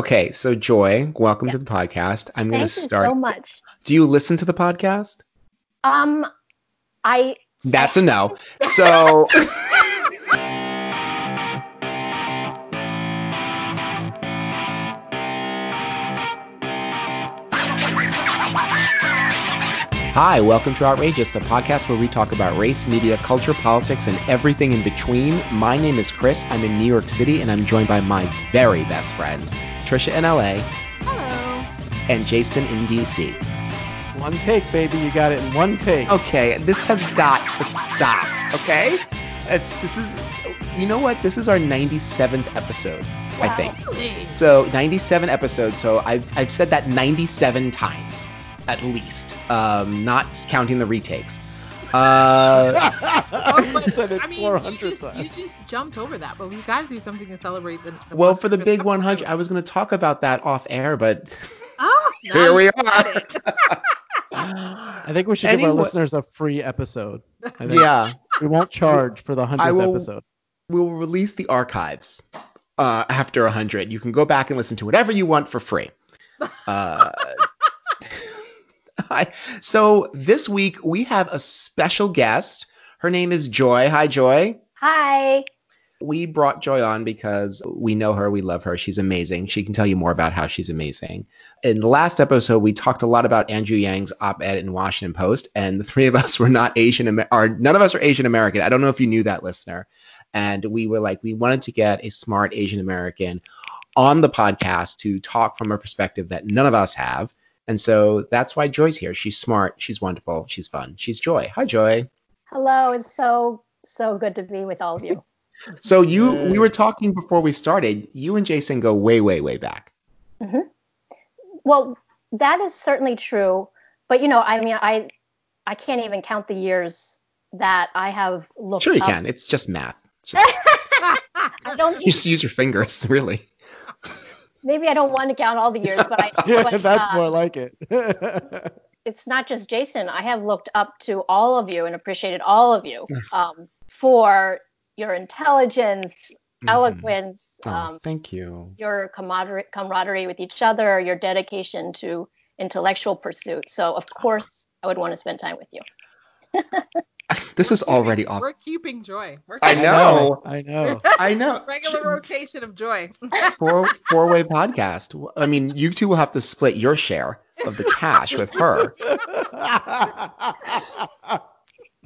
Okay, so Joy, welcome yeah. to the podcast. I'm going to start. so much. Do you listen to the podcast? Um, I. That's a no. So. Hi, welcome to Outrageous, the podcast where we talk about race, media, culture, politics, and everything in between. My name is Chris. I'm in New York City, and I'm joined by my very best friends, Trisha in LA. Hello. And Jason in DC. One take, baby. You got it in one take. Okay, this has got to stop. Okay, it's this is. You know what? This is our 97th episode. Wow. I think. So 97 episodes. So I've I've said that 97 times at least, um, not counting the retakes. Uh, I mean, you just, you just, jumped over that, but we've got to do something to celebrate the. the well, for the big 100, I was going to talk about that off air, but oh, here we are. I think we should anyway, give our listeners a free episode. yeah, we won't charge for the hundredth episode. We will release the archives uh, after hundred. You can go back and listen to whatever you want for free. Uh, Hi. So this week we have a special guest. Her name is Joy. Hi, Joy. Hi. We brought Joy on because we know her, we love her. She's amazing. She can tell you more about how she's amazing. In the last episode, we talked a lot about Andrew Yang's op-ed in Washington Post, and the three of us were not Asian, or none of us are Asian American. I don't know if you knew that, listener. And we were like, we wanted to get a smart Asian American on the podcast to talk from a perspective that none of us have and so that's why Joy's here. She's smart, she's wonderful, she's fun. She's Joy. Hi, Joy. Hello. It's so, so good to be with all of you. so you, we were talking before we started. You and Jason go way, way, way back. Mm-hmm. Well, that is certainly true. But you know, I mean, I, I can't even count the years that I have looked. Sure, you up. can. It's just math. It's just... I don't. You just use your fingers, really maybe I don't want to count all the years, but I. yeah, but, that's uh, more like it. it's not just Jason. I have looked up to all of you and appreciated all of you um, for your intelligence, mm-hmm. eloquence. Oh, um, thank you. Your camaraderie, camaraderie with each other, your dedication to intellectual pursuit. So, of course, I would want to spend time with you. this is already off. We're keeping joy. We're I know. I know. I know. Regular rotation of joy. Four four way podcast. I mean, you two will have to split your share of the cash with her.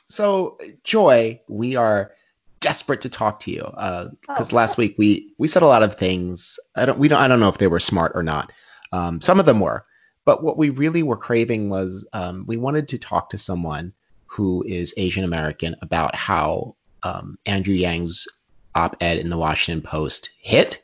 so, Joy, we are desperate to talk to you because uh, oh. last week we we said a lot of things. I don't we don't I don't know if they were smart or not. Um, some of them were, but what we really were craving was um, we wanted to talk to someone who is Asian American, about how um, Andrew Yang's op ed in the Washington Post hit.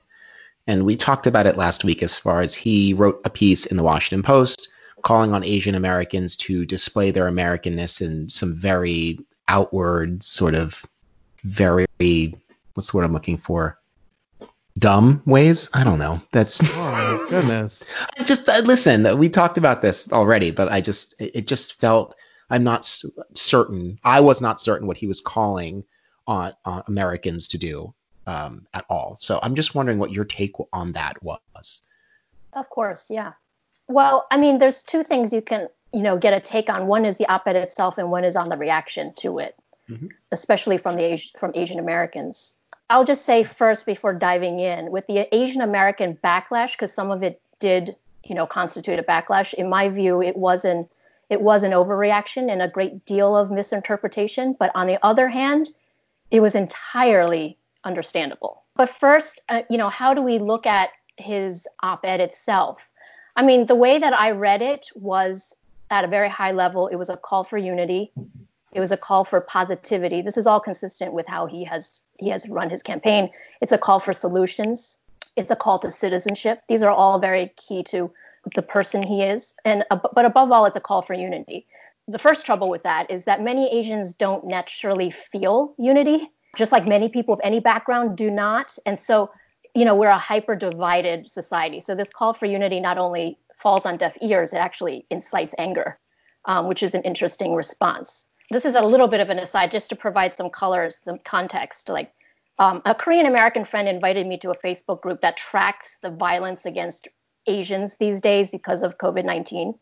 And we talked about it last week as far as he wrote a piece in the Washington Post calling on Asian Americans to display their Americanness in some very outward, sort of very, what's the word I'm looking for? Dumb ways. I don't know. That's oh goodness. I just uh, listen. We talked about this already, but I just it just felt I'm not certain. I was not certain what he was calling on, on Americans to do um, at all. So I'm just wondering what your take on that was. Of course, yeah. Well, I mean, there's two things you can, you know, get a take on. One is the op-ed itself, and one is on the reaction to it, mm-hmm. especially from the from Asian Americans. I'll just say first before diving in with the Asian American backlash, because some of it did, you know, constitute a backlash. In my view, it wasn't it was an overreaction and a great deal of misinterpretation. But on the other hand, it was entirely understandable. But first, uh, you know, how do we look at his op ed itself? I mean, the way that I read it was at a very high level, it was a call for unity. It was a call for positivity. This is all consistent with how he has he has run his campaign. It's a call for solutions. It's a call to citizenship. These are all very key to the person he is. And but above all, it's a call for unity. The first trouble with that is that many Asians don't naturally feel unity, just like many people of any background do not. And so, you know, we're a hyper divided society. So this call for unity not only falls on deaf ears, it actually incites anger, um, which is an interesting response. This is a little bit of an aside just to provide some color, some context. Like Um, a Korean American friend invited me to a Facebook group that tracks the violence against Asians these days because of COVID 19.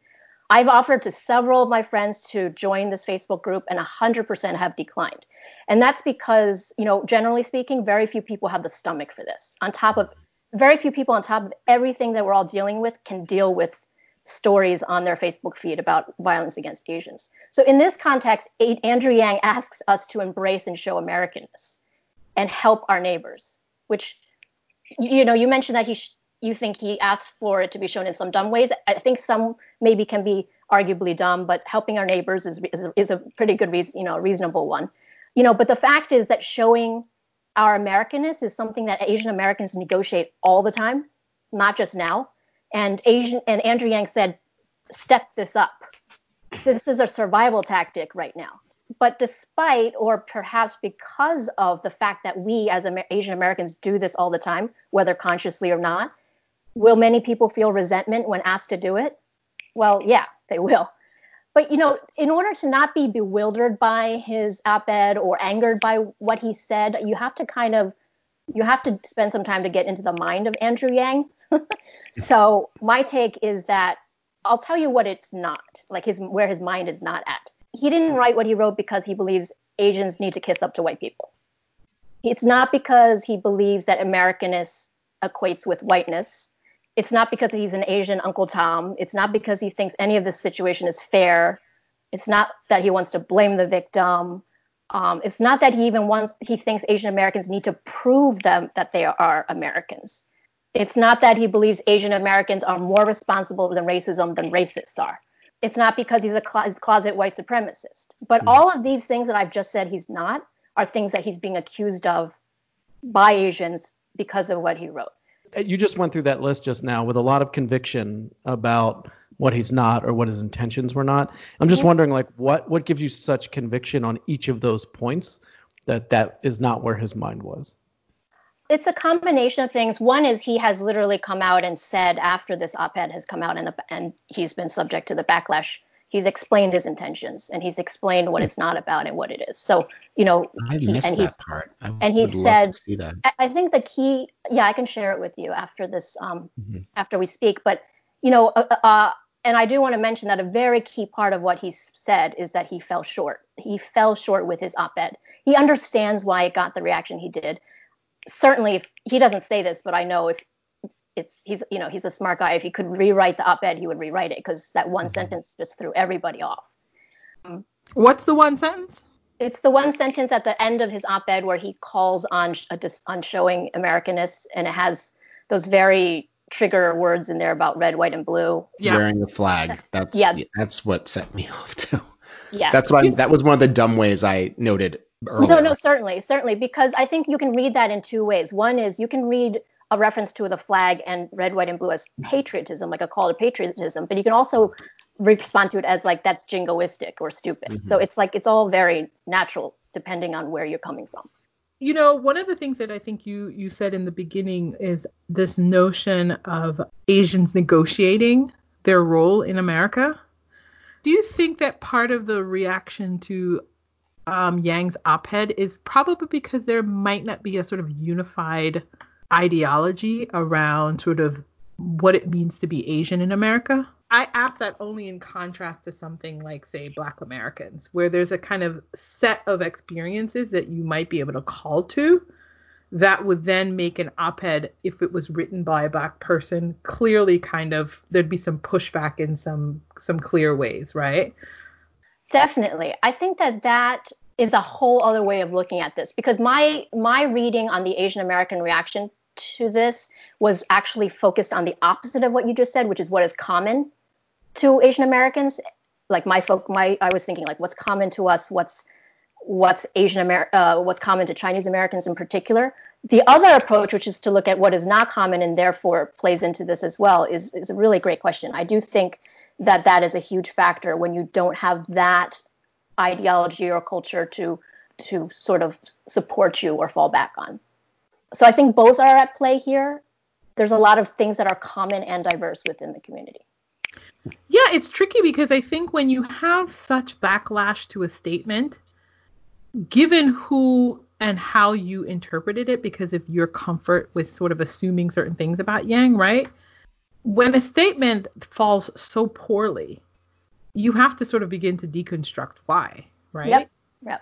I've offered to several of my friends to join this Facebook group, and 100% have declined. And that's because, you know, generally speaking, very few people have the stomach for this. On top of very few people, on top of everything that we're all dealing with, can deal with stories on their Facebook feed about violence against Asians. So, in this context, Andrew Yang asks us to embrace and show Americanness and help our neighbors, which, you know, you mentioned that he sh- you think he asked for it to be shown in some dumb ways. I think some maybe can be arguably dumb, but helping our neighbors is is, is a pretty good reason, you know, reasonable one. You know, but the fact is that showing our Americanness is something that Asian Americans negotiate all the time, not just now. And Asian and Andrew Yang said, step this up. This is a survival tactic right now. But despite, or perhaps because of the fact that we as Asian Americans do this all the time, whether consciously or not, Will many people feel resentment when asked to do it? Well, yeah, they will. But you know, in order to not be bewildered by his op-ed or angered by what he said, you have to kind of you have to spend some time to get into the mind of Andrew Yang. so my take is that I'll tell you what it's not, like his where his mind is not at. He didn't write what he wrote because he believes Asians need to kiss up to white people. It's not because he believes that Americanness equates with whiteness it's not because he's an Asian Uncle Tom. It's not because he thinks any of this situation is fair. It's not that he wants to blame the victim. Um, it's not that he even wants he thinks Asian Americans need to prove them that they are Americans. It's not that he believes Asian Americans are more responsible than racism than racists are. It's not because he's a cl- closet white supremacist. But mm all of these things that I've just said he's not are things that he's being accused of by Asians because of what he wrote Uh, you just went through that list just now with a lot of conviction about what he's not or what his intentions were not. I'm just wondering, like, what what gives you such conviction on each of those points that that is not where his mind was? It's a combination of things. One is he has literally come out and said after this op-ed has come out and the, and he's been subject to the backlash he's explained his intentions and he's explained what it's not about and what it is. So, you know, I he, missed and that part. I and he said, I think the key, yeah, I can share it with you after this, um, mm-hmm. after we speak. But, you know, uh, uh, uh, and I do want to mention that a very key part of what he said is that he fell short. He fell short with his op-ed. He understands why it got the reaction he did. Certainly, if he doesn't say this, but I know if it's he's you know he's a smart guy. If he could rewrite the op-ed, he would rewrite it because that one sentence just threw everybody off. Um, what's the one sentence? It's the one sentence at the end of his op-ed where he calls on on showing Americanness, and it has those very trigger words in there about red, white, and blue. Yeah. Wearing the flag. That's yeah. That's what set me off too. Yeah. That's what I, that was one of the dumb ways I noted earlier. No, no, certainly, certainly, because I think you can read that in two ways. One is you can read a reference to the flag and red, white, and blue as patriotism, like a call to patriotism, but you can also respond to it as like that's jingoistic or stupid. Mm-hmm. So it's like it's all very natural depending on where you're coming from. You know, one of the things that I think you you said in the beginning is this notion of Asians negotiating their role in America. Do you think that part of the reaction to um, Yang's op-ed is probably because there might not be a sort of unified ideology around sort of what it means to be Asian in America. I ask that only in contrast to something like, say, Black Americans, where there's a kind of set of experiences that you might be able to call to that would then make an op ed, if it was written by a Black person, clearly kind of, there'd be some pushback in some some clear ways, right? Definitely. I think that that is a whole other way of looking at this because my my reading on the Asian American reaction to this was actually focused on the opposite of what you just said, which is what is common to Asian Americans. Like my folk, my I was thinking like what's common to us, what's what's Asian Amer- uh, what's common to Chinese Americans in particular. The other approach, which is to look at what is not common and therefore plays into this as well, is is a really great question. I do think that that is a huge factor when you don't have that ideology or culture to to sort of support you or fall back on so I think both are at play here. There's a lot of things that are common and diverse within the community. Yeah, it's tricky because I think when you have such backlash to a statement, given who and how you interpreted it because of your comfort with sort of assuming certain things about Yang, right? When a statement falls so poorly, you have to sort of begin to deconstruct why, right? Yep. Yep.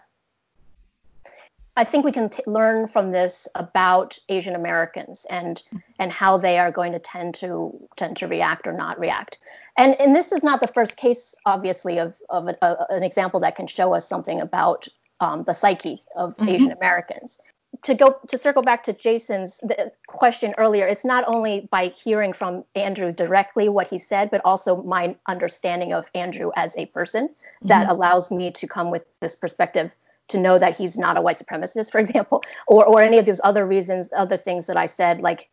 I think we can t- learn from this about Asian Americans and and how they are going to tend to tend to react or not react. And and this is not the first case, obviously, of of a, a, an example that can show us something about um, the psyche of mm-hmm. Asian Americans. To go to circle back to Jason's question earlier, it's not only by hearing from Andrew directly what he said, but also my understanding of Andrew as a person mm-hmm. that allows me to come with this perspective to know that he's not a white supremacist, for example, or or any of those other reasons, other things that I said, like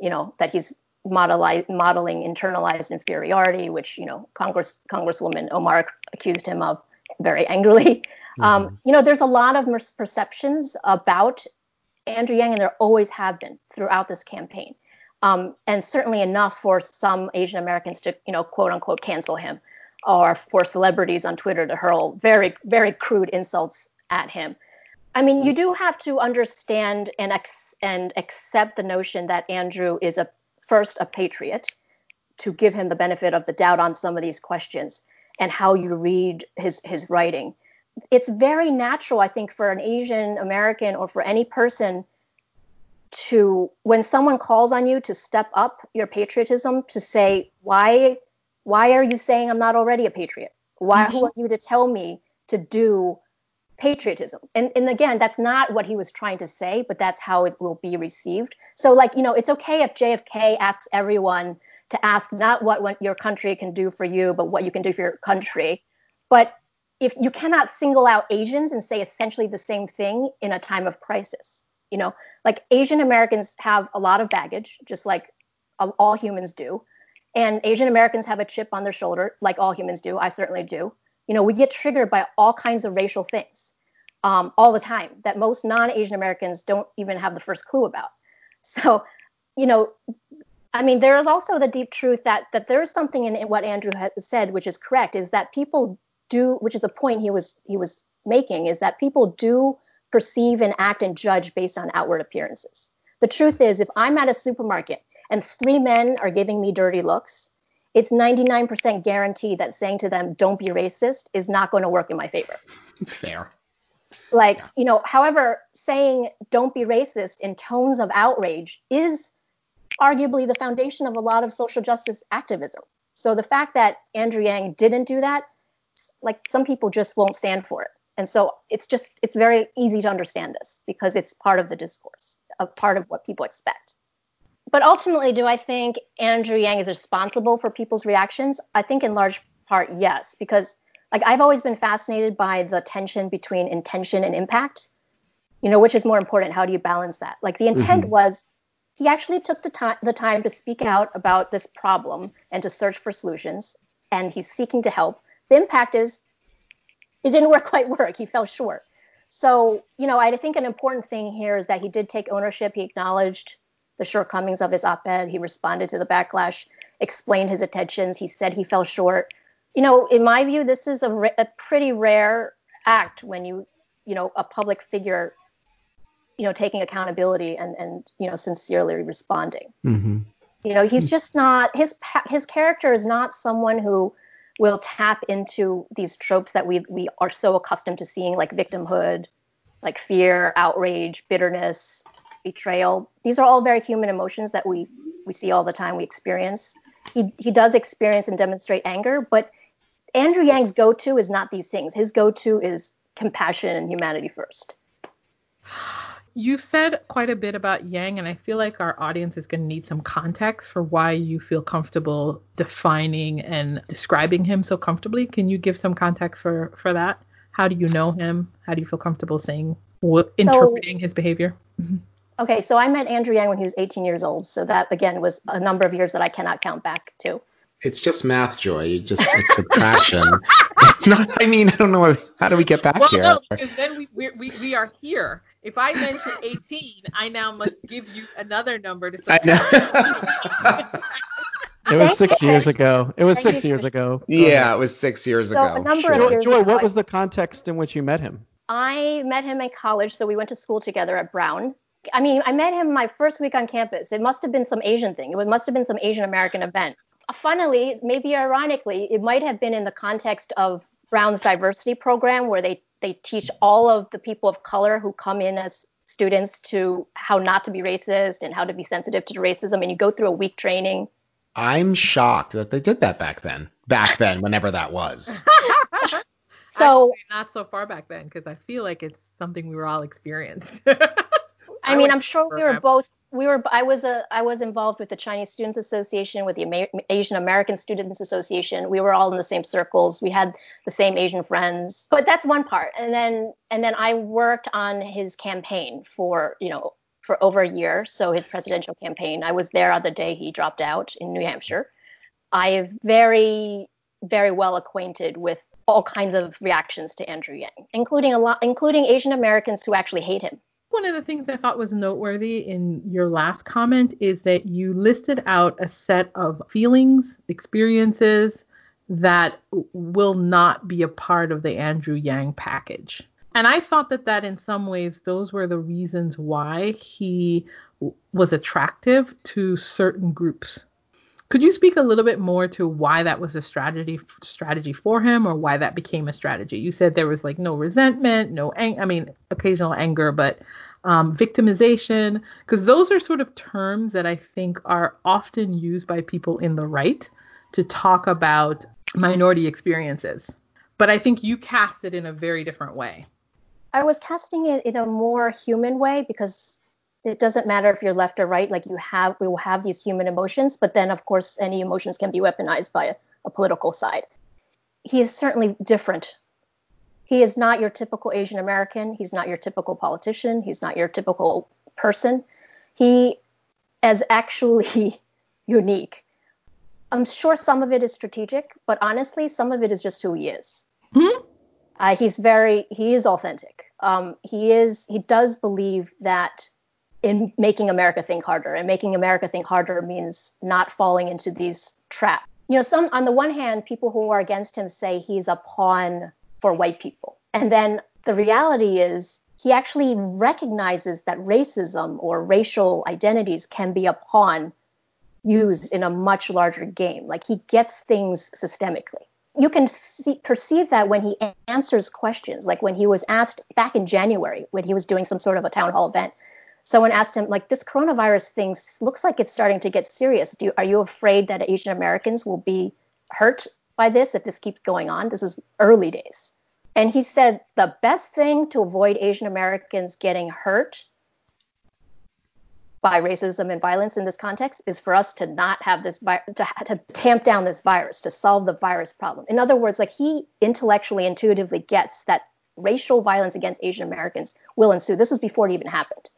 you know that he's modeli- modeling internalized inferiority, which you know Congress Congresswoman Omar accused him of very angrily. Um, mm-hmm. Um, you know, there's a lot of misperceptions about Andrew Yang, and there always have been throughout this campaign, um, and certainly enough for some Asian Americans to, you know, quote unquote, cancel him, or for celebrities on Twitter to hurl very, very crude insults at him. I mean, you do have to understand and ex- and accept the notion that Andrew is a first a patriot, to give him the benefit of the doubt on some of these questions and how you read his his writing it's very natural, I think, for an Asian American or for any person to, when someone calls on you to step up your patriotism, to say, why, why are you saying I'm not already a patriot? Why, mm-hmm. who are you to tell me to do patriotism? And, and again, that's not what he was trying to say, but that's how it will be received. So, like, you know, it's okay if JFK asks everyone to ask not what, what your country can do for you, but what you can do for your country. But if you cannot single out Asians and say essentially the same thing in a time of crisis, you know, like Asian Americans have a lot of baggage, just like all humans do. And Asian Americans have a chip on their shoulder, like all humans do. I certainly do. You know, we get triggered by all kinds of racial things um, all the time that most non Asian Americans don't even have the first clue about. So, you know, I mean, there is also the deep truth that that there is something in, in what Andrew said, which is correct, is that people do, which is a point he was he was making, is that people do perceive and act and judge based on outward appearances. The truth is, if I'm at a supermarket and three men are giving me dirty looks, it's 99% guaranteed that saying to them, don't be racist, is not going to work in my favor. Fair. Like, you know, however, saying don't be racist in tones of outrage is arguably the foundation of a lot of social justice activism. So the fact that Andrew Yang didn't do that like some people just won't stand for it and so it's just it's very easy to understand this because it's part of the discourse a part of what people expect but ultimately do i think andrew yang is responsible for people's reactions i think in large part yes because like i've always been fascinated by the tension between intention and impact you know which is more important how do you balance that like the intent mm-hmm. was he actually took the time the time to speak out about this problem and to search for solutions and he's seeking to help the impact is it didn't work quite work. He fell short. So, you know, I think an important thing here is that he did take ownership. He acknowledged the shortcomings of his op ed. He responded to the backlash, explained his intentions. He said he fell short. You know, in my view, this is a, a pretty rare act when you, you know, a public figure, you know, taking accountability and, and you know, sincerely responding. Mm-hmm. You know, he's just not, his, his character is not someone who, will tap into these tropes that we we are so accustomed to seeing, like victimhood, like fear, outrage, bitterness, betrayal. These are all very human emotions that we we see all the time. We experience. He he does experience and demonstrate anger, but Andrew Yang's go-to is not these things. His go-to is compassion and humanity first. You've said quite a bit about Yang, and I feel like our audience is going to need some context for why you feel comfortable defining and describing him so comfortably. Can you give some context for for that? How do you know him? How do you feel comfortable saying interpreting so, his behavior? okay, so I met Andrew Yang when he was 18 years old. So that again was a number of years that I cannot count back to. It's just math, Joy. You just it's subtraction. it's not. I mean, I don't know. How do we get back well, here? No, because then we, we we we are here if I mention 18, I now must give you another number to. Say. I know. It was six years ago. It was six years ago. yeah, it was six years so ago. A number sure. of years Joy, ago, what was the context in which you met him? I met him in college, so we went to school together at Brown. I mean, I met him my first week on campus. It must have been some Asian thing. It must have been some Asian American event. Funnily, maybe ironically, it might have been in the context of Brown's diversity program where they, they teach all of the people of color who come in as students to how not to be racist and how to be sensitive to racism. And you go through a week training. I'm shocked that they did that back then. Back then, whenever that was. so Actually, not so far back then because I feel like it's something we were all experienced. I mean, I'm sure we were both. We were. I was a. I was involved with the Chinese Students Association, with the Amer- Asian American Students Association. We were all in the same circles. We had the same Asian friends. But that's one part. And then, and then I worked on his campaign for you know for over a year. So his presidential campaign. I was there on the day he dropped out in New Hampshire. I am very, very well acquainted with all kinds of reactions to Andrew Yang, including a lot, including Asian Americans who actually hate him one of the things I thought was noteworthy in your last comment is that you listed out a set of feelings, experiences that will not be a part of the Andrew Yang package. And I thought that that in some ways those were the reasons why he was attractive to certain groups. Could you speak a little bit more to why that was a strategy strategy for him, or why that became a strategy? You said there was like no resentment, no ang- I mean, occasional anger, but um, victimization, because those are sort of terms that I think are often used by people in the right to talk about minority experiences. But I think you cast it in a very different way. I was casting it in a more human way because it doesn't matter if you're left or right like you have we will have these human emotions but then of course any emotions can be weaponized by a, a political side. He is certainly different. He is not your typical asian american. He's not your typical politician. He's not your typical person. He is actually unique. I'm sure some of it is strategic but honestly some of it is just who he is. Mm-hmm. uh, he's very he is authentic. Um, he is he does believe that in making America think harder. And making America think harder means not falling into these traps. You know, some on the one hand, people who are against him say he's a pawn for white people. And then the reality is he actually recognizes that racism or racial identities can be a pawn used in a much larger game. Like he gets things systemically. You can see, perceive that when he answers questions, like when he was asked back in January, when he was doing some sort of a town hall event, someone asked him like this coronavirus thing looks like it's starting to get serious. Do are you afraid that asian americans will be hurt by this if this keeps going on? This is early days. And he said the best thing to avoid asian americans getting hurt by racism and violence in this context is for us to not have this vi- to, to tamp down this virus to solve the virus problem. In other words like he intellectually intuitively gets that racial violence against asian americans will ensue. This was before it even happened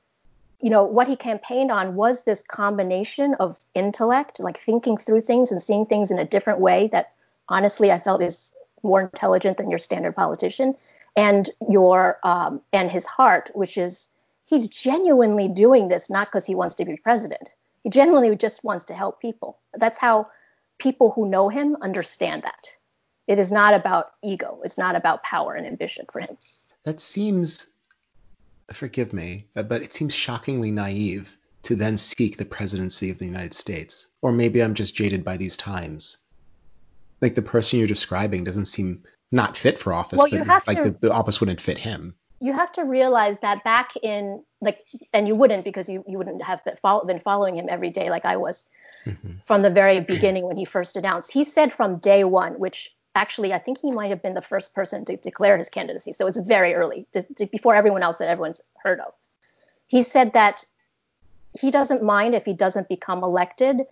you know what he campaigned on was this combination of intellect like thinking through things and seeing things in a different way that honestly i felt is more intelligent than your standard politician and your um, and his heart which is he's genuinely doing this not because he wants to be president. He genuinely just wants to help people. That's how people who know him understand that. It is not about ego. It's not about power and ambition for him. That seems forgive me, uh, but it seems shockingly naive to then seek the presidency of the United States. Or maybe I'm just jaded by these times. Like the person you're describing doesn't seem not fit for office, well, but like to, the, the office wouldn't fit him. You have to realize that back in like, and you wouldn't because you, you wouldn't have been, follow, been following him every day like I was mm-hmm. from the very beginning when he first announced. He said from day one, which actually, I think he might have been the first person to declare his candidacy. So it's very early, to, to, before everyone else that everyone's heard of. He said that he doesn't mind if he doesn't become elected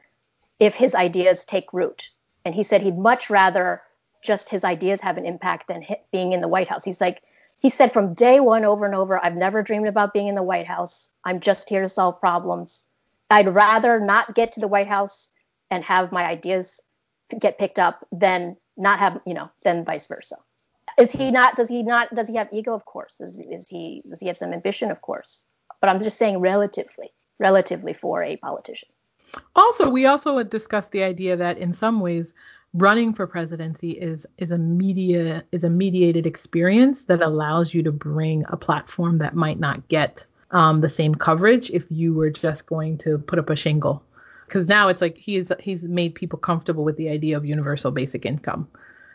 if his ideas take root. And he said he'd much rather just his ideas have an impact than being in the White House. He's like, he said from day one over and over, I've never dreamed about being in the White House. I'm just here to solve problems. I'd rather not get to the White House and have my ideas get picked up than not have you know then vice versa. Is he not does he not does he have ego? Of course. Is, is he does he have some ambition? Of course. But i'm just saying relatively relatively for a politician. Also we also discussed the idea that in some ways running for presidency is is a media is a mediated experience that allows you to bring a platform that might not get um, the same coverage if you were just going to put up a shingle because now it's like he's he's made people comfortable with the idea of universal basic income.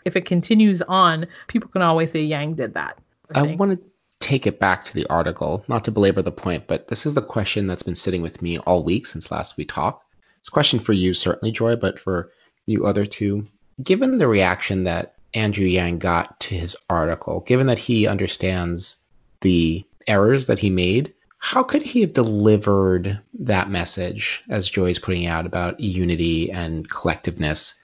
If it continues on people can always say yang did that i, I want to take it back to the article not to belabor the point but this is the question that's been sitting with me all week since last we talked. It's a question for you certainly joy but for you other two. Given the reaction that andrew yang got to his article given that he understands the errors that he made how could he have delivered that message as Joy's putting out about unity and collectiveness?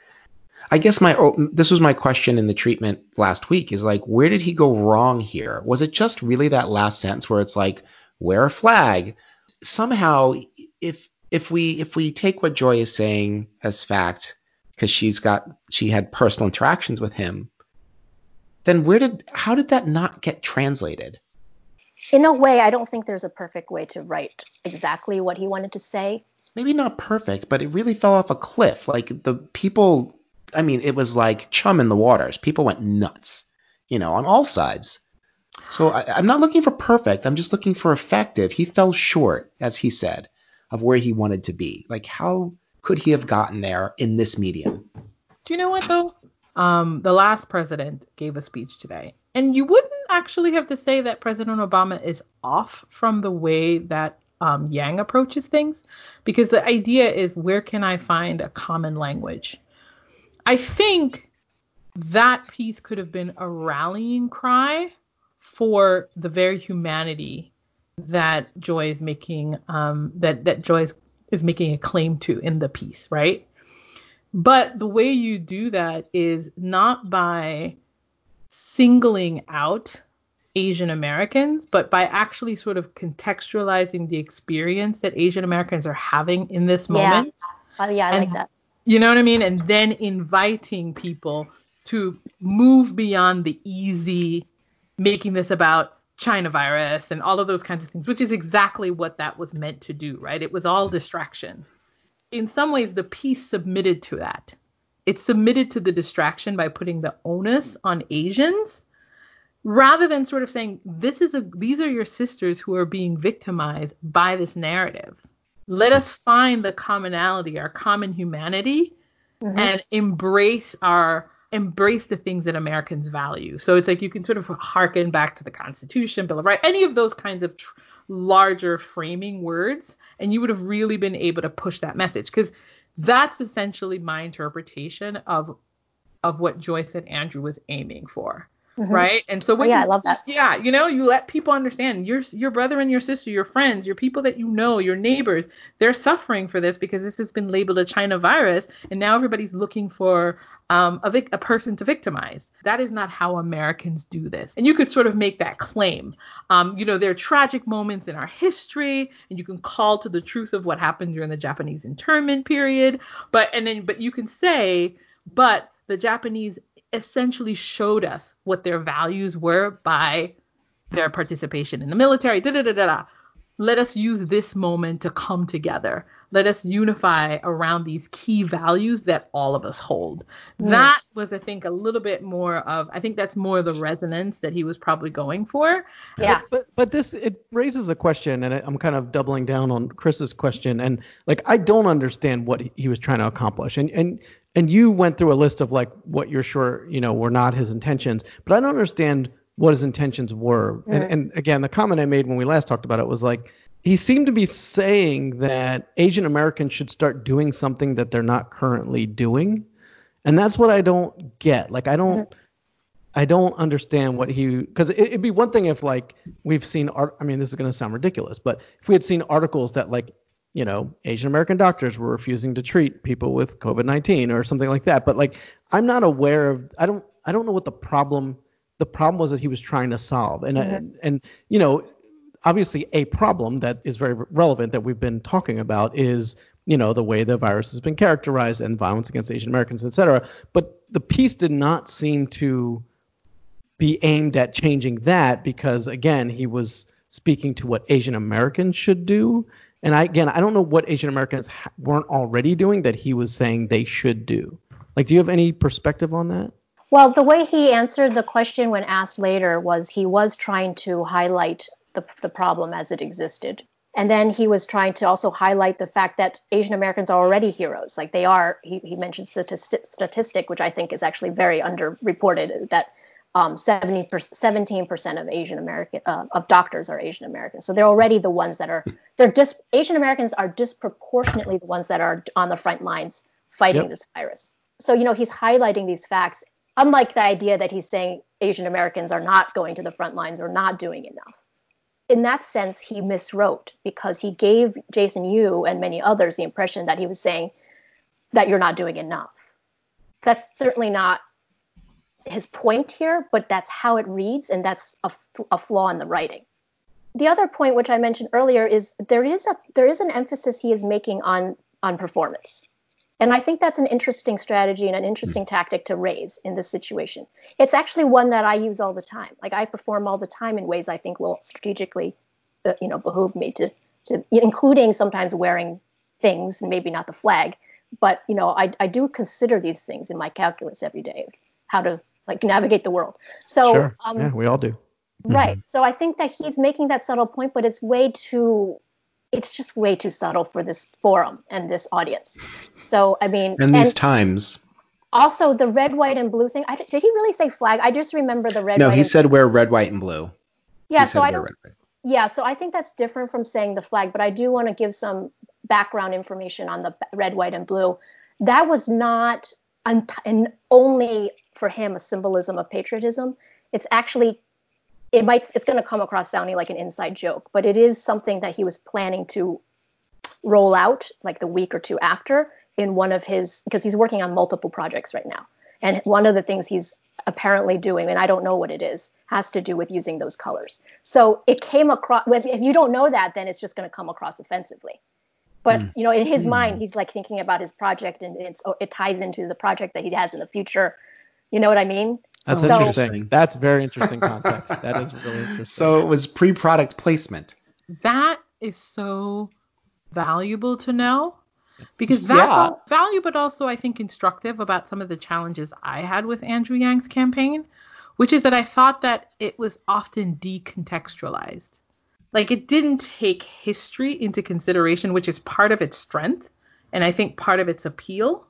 I guess my oh, this was my question in the treatment last week is like where did he go wrong here? Was it just really that last sentence where it's like wear a flag? Somehow if if we if we take what Joy is saying as fact because she's got she had personal interactions with him, then where did how did that not get translated? In a way, I don't think there's a perfect way to write exactly what he wanted to say. Maybe not perfect, but it really fell off a cliff. Like the people, I mean, it was like chum in the waters. People went nuts, you know, on all sides. So I, am not looking for perfect. I'm just looking for effective. He fell short, as he said, of where he wanted to be. Like, how could he have gotten there in this medium? Do you know what, though? Um, the last president gave a speech today, and you wouldn't actually have to say that President Obama is off from the way that um, Yang approaches things, because the idea is where can I find a common language? I think that piece could have been a rallying cry for the very humanity that Joy is making, um, that that Joy is, is making a claim to in the piece, right? But the way you do that is not by singling out Asian Americans, but by actually sort of contextualizing the experience that Asian Americans are having in this moment. Yeah. Oh, yeah, I and, like that. You know what I mean? And then inviting people to move beyond the easy, making this about China virus and all of those kinds of things, which is exactly what that was meant to do, right? It was all distraction in some ways the piece submitted to that. It submitted to the distraction by putting the onus on Asians rather than sort of saying this is a these are your sisters who are being victimized by this narrative. Let us find the commonality, our common humanity mm-hmm. and embrace our embrace the things that Americans value. So it's like you can sort of harken back to the Constitution, Bill of Rights, any of those kinds of tr- larger framing words, and you would have really been able to push that message because that's essentially my interpretation of of what Joy's and Andrew was aiming for. Mm-hmm. Right. And so when oh, yeah, I love that. Yeah, you know, you let people understand your your brother and your sister, your friends, your people that you know, your neighbors, they're suffering for this because this has been labeled a China virus, and now everybody's looking for um, a, vic- a person to victimize. That is not how Americans do this. And you could sort of make that claim. Um, you know, there are tragic moments in our history, and you can call to the truth of what happened during the Japanese internment period. But and then, but you can say, but the Japanese essentially showed us what their values were by their participation in the military. Da, da, da, da, da. Let us use this moment to come together. Let us unify around these key values that all of us hold. Mm. That was, I think, a little bit more of. I think that's more the resonance that he was probably going for. Yeah. But but, but this it raises a question, and I'm kind of doubling down on Chris's question. And like, I don't understand what he was trying to accomplish. And and and you went through a list of like what you're sure you know were not his intentions but i don't understand what his intentions were. And, and again the comment i made when we last talked about it was like he seemed to be saying that asian americans should start doing something that they're not currently doing. And that's what i don't get. Like i don't I don't understand what he because it, would be one thing if like we've seen art. I mean, this is going to sound ridiculous, but if we had seen articles that like you know, Asian American doctors were refusing to treat people with COVID nineteen or something like that. But like, I'm not aware of. I don't. I don't know what the problem. The problem was that he was trying to solve, and mm-hmm. and, and you know, obviously a problem that is very relevant that we've been talking about is you know the way the virus has been characterized and violence against Asian Americans, et cetera. But the piece did not seem to be aimed at changing that because again he was speaking to what Asian Americans should do and I again, I don't know what Asian Americans weren't already doing that he was saying they should do. Like, do you have any perspective on that? Well, the way he answered the question when asked later was he was trying to highlight the, the problem as it existed. And then he was trying to also highlight the fact that Asian Americans are already heroes. Like they are, he, he mentioned statistic, statistic, which I think is actually very underreported, that um, 70 17% of Asian American uh, of doctors are Asian Americans. So they're already the ones that are they're dis, Asian Americans are disproportionately the ones that are on the front lines fighting yep. this virus. So you know he's highlighting these facts, unlike the idea that he's saying Asian Americans are not going to the front lines or not doing enough. In that sense, he miswrote because he gave Jason Yu and many others the impression that he was saying that you're not doing enough. That's certainly not his point here, but that's how it reads, and that's a, a flaw in the writing. The other point, which I mentioned earlier, is there is a there is an emphasis he is making on on performance, and I think that's an interesting strategy and an interesting tactic to raise in this situation. It's actually one that I use all the time. Like I perform all the time in ways I think will strategically, uh, you know, behoove me to to including sometimes wearing things, maybe not the flag, but you know, I I do consider these things in my calculus every day, how to like navigate the world. So sure. um, yeah, we all do. Right. Mm-hmm. So I think that he's making that subtle point, but it's way too it's just way too subtle for this forum and this audience. So I mean, and these and times. Also, the red, white, and blue thing. I, did he really say flag? I just remember the red. No, he said wear red, white, and blue. Yeah, he so I don't. Red, yeah, so I think that's different from saying the flag, but I do want to give some background information on the red, white, and blue. That was not and only for him a symbolism of patriotism. It's actually it might it's going to come across sounding like an inside joke, but it is something that he was planning to roll out like the week or two after in one of his because he's working on multiple projects right now. And one of the things he's apparently doing, and I don't know what it is, has to do with using those colors. So it came across. If you don't know that, then it's just going to come across offensively. But mm. you know, in his mm. mind, he's like thinking about his project, and it's it ties into the project that he has in the future. You know what I mean? That's so, interesting. That's very interesting context. that is really interesting. So it was pre-product placement. That is so valuable to know because that's yeah. value, but also I think instructive about some of the challenges I had with Andrew Yang's campaign, which is that I thought that it was often decontextualized. Like it didn't take history into consideration, which is part of its strength and I think part of its appeal,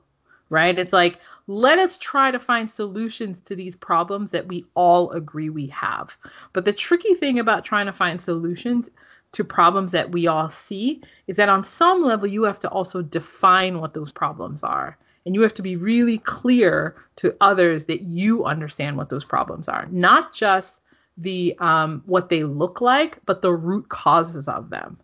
right? It's like, let us try to find solutions to these problems that we all agree we have. But the tricky thing about trying to find solutions to problems that we all see is that on some level, you have to also define what those problems are. And you have to be really clear to others that you understand what those problems are, not just the um, what they look like, but the root causes of them.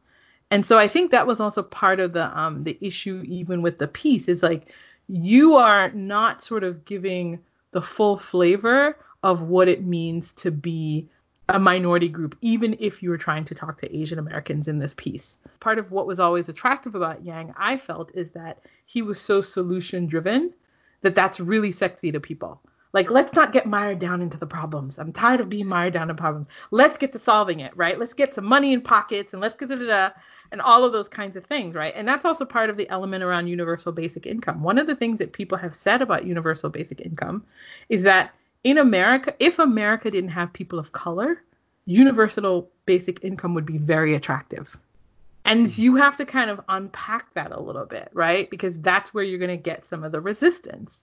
And so I think that was also part of the um, the issue, even with the piece, is like you are not sort of giving the full flavor of what it means to be a minority group, even if you were trying to talk to Asian Americans in this piece. Part of what was always attractive about Yang, I felt, is that he was so solution driven that that's really sexy to people. Like, let's not get mired down into the problems. I'm tired of being mired down in problems. Let's get to solving it, right? Let's get some money in pockets and let's get da da da and all of those kinds of things, right? And that's also part of the element around universal basic income. One of the things that people have said about universal basic income is that in America, if America didn't have people of color, universal basic income would be very attractive. And you have to kind of unpack that a little bit, right? Because that's where you're going to get some of the resistance.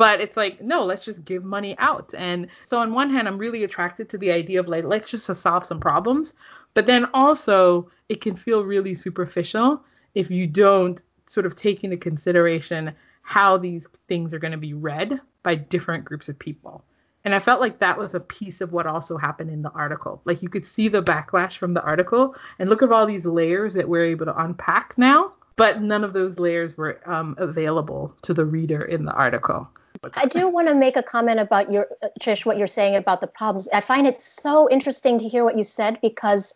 But it's like, no, let's just give money out. And so, on one hand, I'm really attracted to the idea of like, let's just solve some problems. But then also, it can feel really superficial if you don't sort of take into consideration how these things are going to be read by different groups of people. And I felt like that was a piece of what also happened in the article. Like you could see the backlash from the article and look at all these layers that we're able to unpack now, but none of those layers were um, available to the reader in the article. I do want to make a comment about your uh, Trish, what you're saying about the problems. I find it so interesting to hear what you said because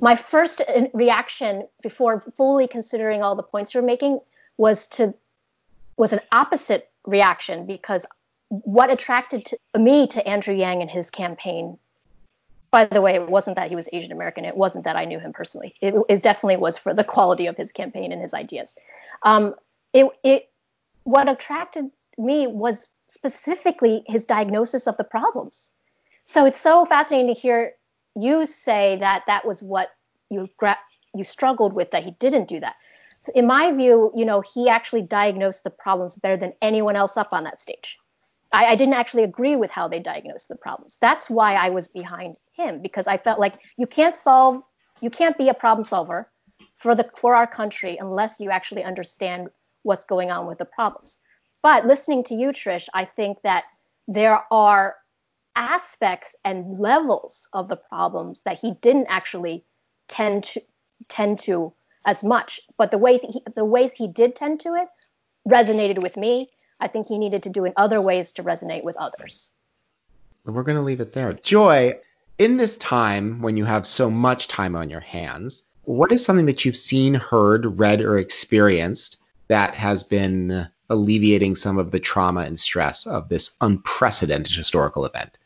my first uh, reaction before fully considering all the points you're making was to was an opposite reaction because what attracted to, me to Andrew Yang and his campaign by the way, it wasn't that he was Asian American. It wasn't that I knew him personally. It, it, definitely was for the quality of his campaign and his ideas. Um, it, it, what attracted me was specifically his diagnosis of the problems. So it's so fascinating to hear you say that that was what you gra- you struggled with that he didn't do that. In my view, you know, he actually diagnosed the problems better than anyone else up on that stage. I, I didn't actually agree with how they diagnosed the problems. That's why I was behind him because I felt like you can't solve, you can't be a problem solver for the for our country unless you actually understand what's going on with the problems. But listening to you, Trish, I think that there are aspects and levels of the problems that he didn't actually tend to tend to as much. But the ways he, the ways he did tend to it resonated with me. I think he needed to do in other ways to resonate with others. We're going to leave it there. Joy, in this time when you have so much time on your hands, what is something that you've seen, heard, read, or experienced that has been alleviating some of the trauma and stress of this unprecedented historical event?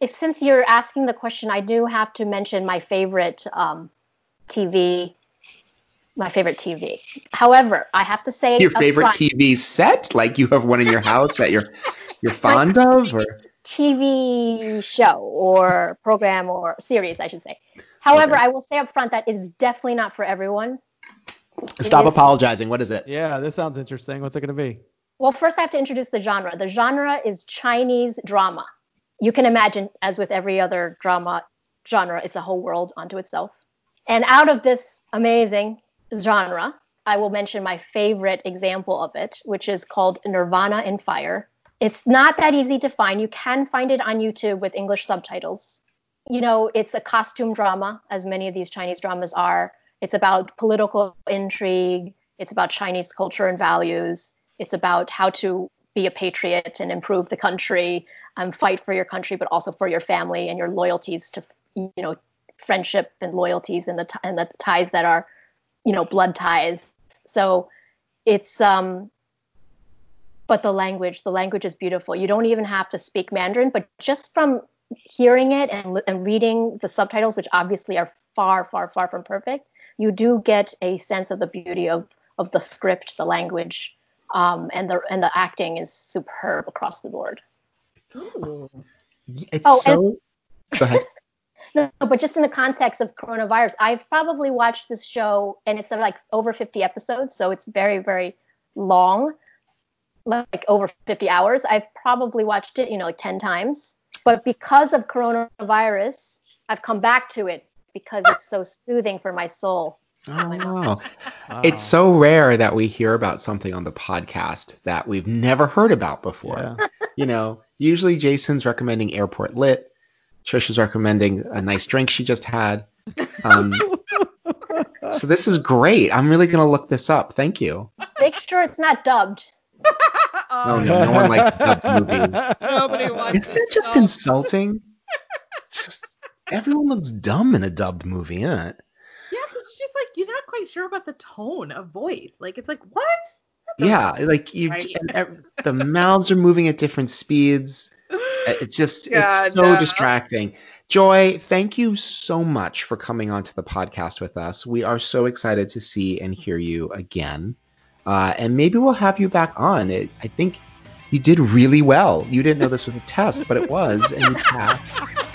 If since you're asking the question, I do have to mention my favorite um, TV my favorite TV. However, I have to say your favorite front, TV set, like you have one in your house that you're you're fond of, or TV show or program or series, I should say. However, okay. I will say up front that it is definitely not for everyone. Stop apologizing. What is it? Yeah, this sounds interesting. What's it going to be? Well, first I have to introduce the genre. The genre is Chinese drama. You can imagine, as with every other drama genre, it's a whole world unto itself. And out of this amazing genre, I will mention my favorite example of it, which is called Nirvana in Fire. It's not that easy to find. You can find it on YouTube with English subtitles. You know, it's a costume drama, as many of these Chinese dramas are. It's about political intrigue, it's about Chinese culture and values, it's about how to be a patriot and improve the country, and fight for your country, but also for your family and your loyalties to, you know, friendship and loyalties and the, t- and the ties that are you know blood ties. So it's um but the language the language is beautiful. You don't even have to speak mandarin but just from hearing it and, and reading the subtitles which obviously are far far far from perfect you do get a sense of the beauty of of the script the language um, and the and the acting is superb across the board Ooh. it's oh, so and- go ahead no, but just in the context of coronavirus, I've probably watched this show and it's like over 50 episodes, so it's very, very long, like over 50 hours. I've probably watched it, you know, like 10 times. But because of coronavirus, I've come back to it because it's so soothing for my soul. Oh, wow. It's so rare that we hear about something on the podcast that we've never heard about before. Yeah. you know, usually Jason's recommending Airport Lit Trish is recommending a nice drink she just had. Um, so this is great. I'm really going to look this up. Thank you. Make sure it's not dubbed. oh no, no one likes dubbed movies. Nobody wants. Isn't that just dumb. insulting? just everyone looks dumb in a dubbed movie, isn't it? Yeah, because it's just like you're not quite sure about the tone of voice. Like it's like what? Yeah, like you, right. the mouths are moving at different speeds. It's just God, it's so no. distracting. Joy, thank you so much for coming onto the podcast with us. We are so excited to see and hear you again. Uh, and maybe we'll have you back on. It, I think you did really well. You didn't know this was a test, but it was, and you passed.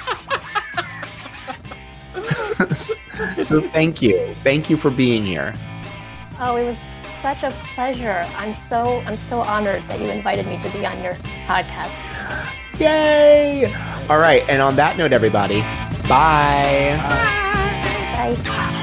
so thank you. Thank you for being here. Oh, it was such a pleasure. I'm so I'm so honored that you invited me to be on your podcast. Yay! All right, and on that note, everybody, bye. Bye. bye.